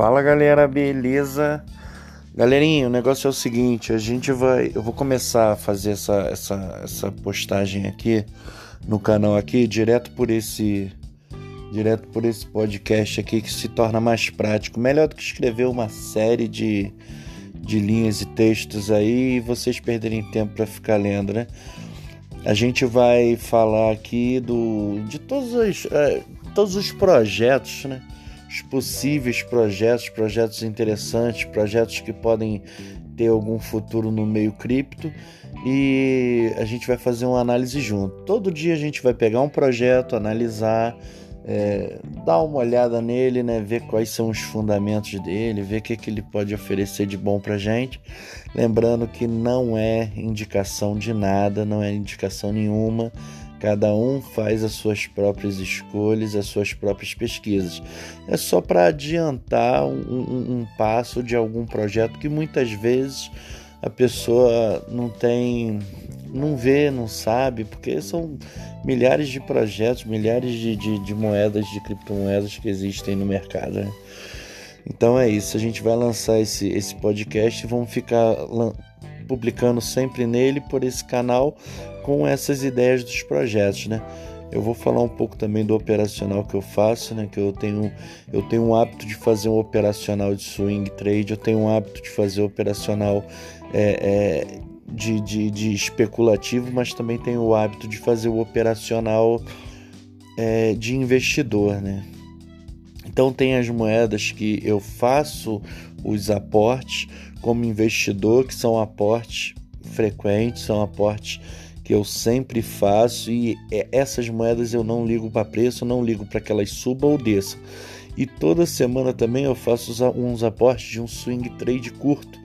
Fala galera, beleza? Galerinha, o negócio é o seguinte, a gente vai, eu vou começar a fazer essa, essa, essa postagem aqui no canal aqui, direto por esse direto por esse podcast aqui que se torna mais prático, melhor do que escrever uma série de, de linhas e textos aí e vocês perderem tempo para ficar lendo, né? A gente vai falar aqui do de todos os, é, todos os projetos, né? Os possíveis projetos, projetos interessantes, projetos que podem ter algum futuro no meio cripto e a gente vai fazer uma análise junto. Todo dia a gente vai pegar um projeto, analisar, é, dar uma olhada nele, né, ver quais são os fundamentos dele, ver o que, que ele pode oferecer de bom para gente. Lembrando que não é indicação de nada, não é indicação nenhuma. Cada um faz as suas próprias escolhas, as suas próprias pesquisas. É só para adiantar um, um, um, passo de algum projeto que muitas vezes a pessoa não tem, não vê, não sabe, porque são milhares de projetos, milhares de, de, de moedas, de criptomoedas que existem no mercado. Né? Então é isso, a gente vai lançar esse, esse podcast e vamos ficar publicando sempre nele por esse canal com essas ideias dos projetos, né? Eu vou falar um pouco também do operacional que eu faço, né? Que eu tenho, eu tenho um hábito de fazer um operacional de swing trade, eu tenho um hábito de fazer operacional é, é, de, de, de, especulativo, mas também tenho o hábito de fazer o operacional é, de investidor, né? Então tem as moedas que eu faço os aportes como investidor, que são aportes frequentes, são aportes que eu sempre faço e é, essas moedas eu não ligo para preço, não ligo para que elas subam ou desçam. E toda semana também eu faço uns aportes de um swing trade curto,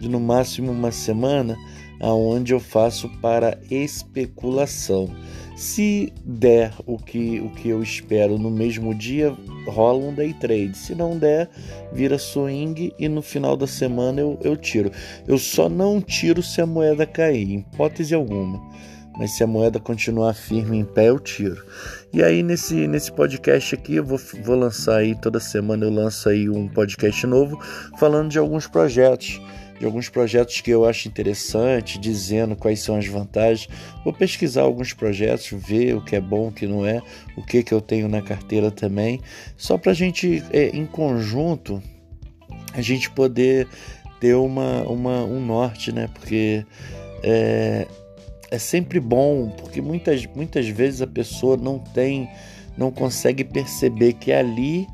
de no máximo uma semana, aonde eu faço para especulação. Se der o que, o que eu espero no mesmo dia, rola um day trade. Se não der, vira swing e no final da semana eu, eu tiro. Eu só não tiro se a moeda cair, hipótese alguma. Mas se a moeda continuar firme em pé, eu tiro. E aí nesse, nesse podcast aqui, eu vou, vou lançar aí, toda semana eu lanço aí um podcast novo falando de alguns projetos de alguns projetos que eu acho interessante, dizendo quais são as vantagens. Vou pesquisar alguns projetos, ver o que é bom, o que não é, o que, que eu tenho na carteira também, só para a gente, é, em conjunto, a gente poder ter uma, uma, um norte, né? Porque é, é sempre bom, porque muitas, muitas vezes a pessoa não tem, não consegue perceber que ali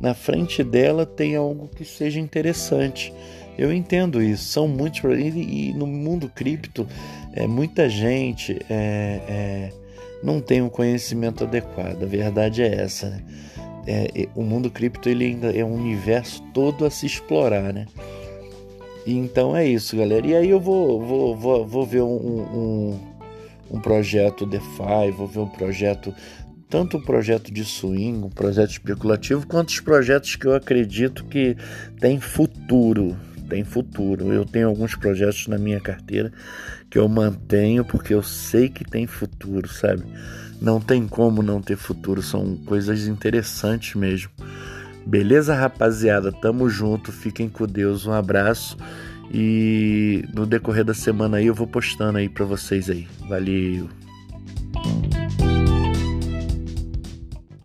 na frente dela tem algo que seja interessante. Eu entendo isso, são muitos e, e no mundo cripto é, muita gente é, é, não tem o um conhecimento adequado. A verdade é essa. Né? É, o mundo cripto ele ainda é um universo todo a se explorar, né? E então é isso, galera. E aí eu vou, vou, vou, vou ver um, um, um projeto DeFi, vou ver um projeto tanto o projeto de swing, um projeto especulativo, quanto os projetos que eu acredito que têm futuro, tem futuro. Eu tenho alguns projetos na minha carteira que eu mantenho porque eu sei que tem futuro, sabe? Não tem como não ter futuro, são coisas interessantes mesmo. Beleza, rapaziada? Tamo junto, fiquem com Deus, um abraço e no decorrer da semana aí eu vou postando aí para vocês aí. Valeu.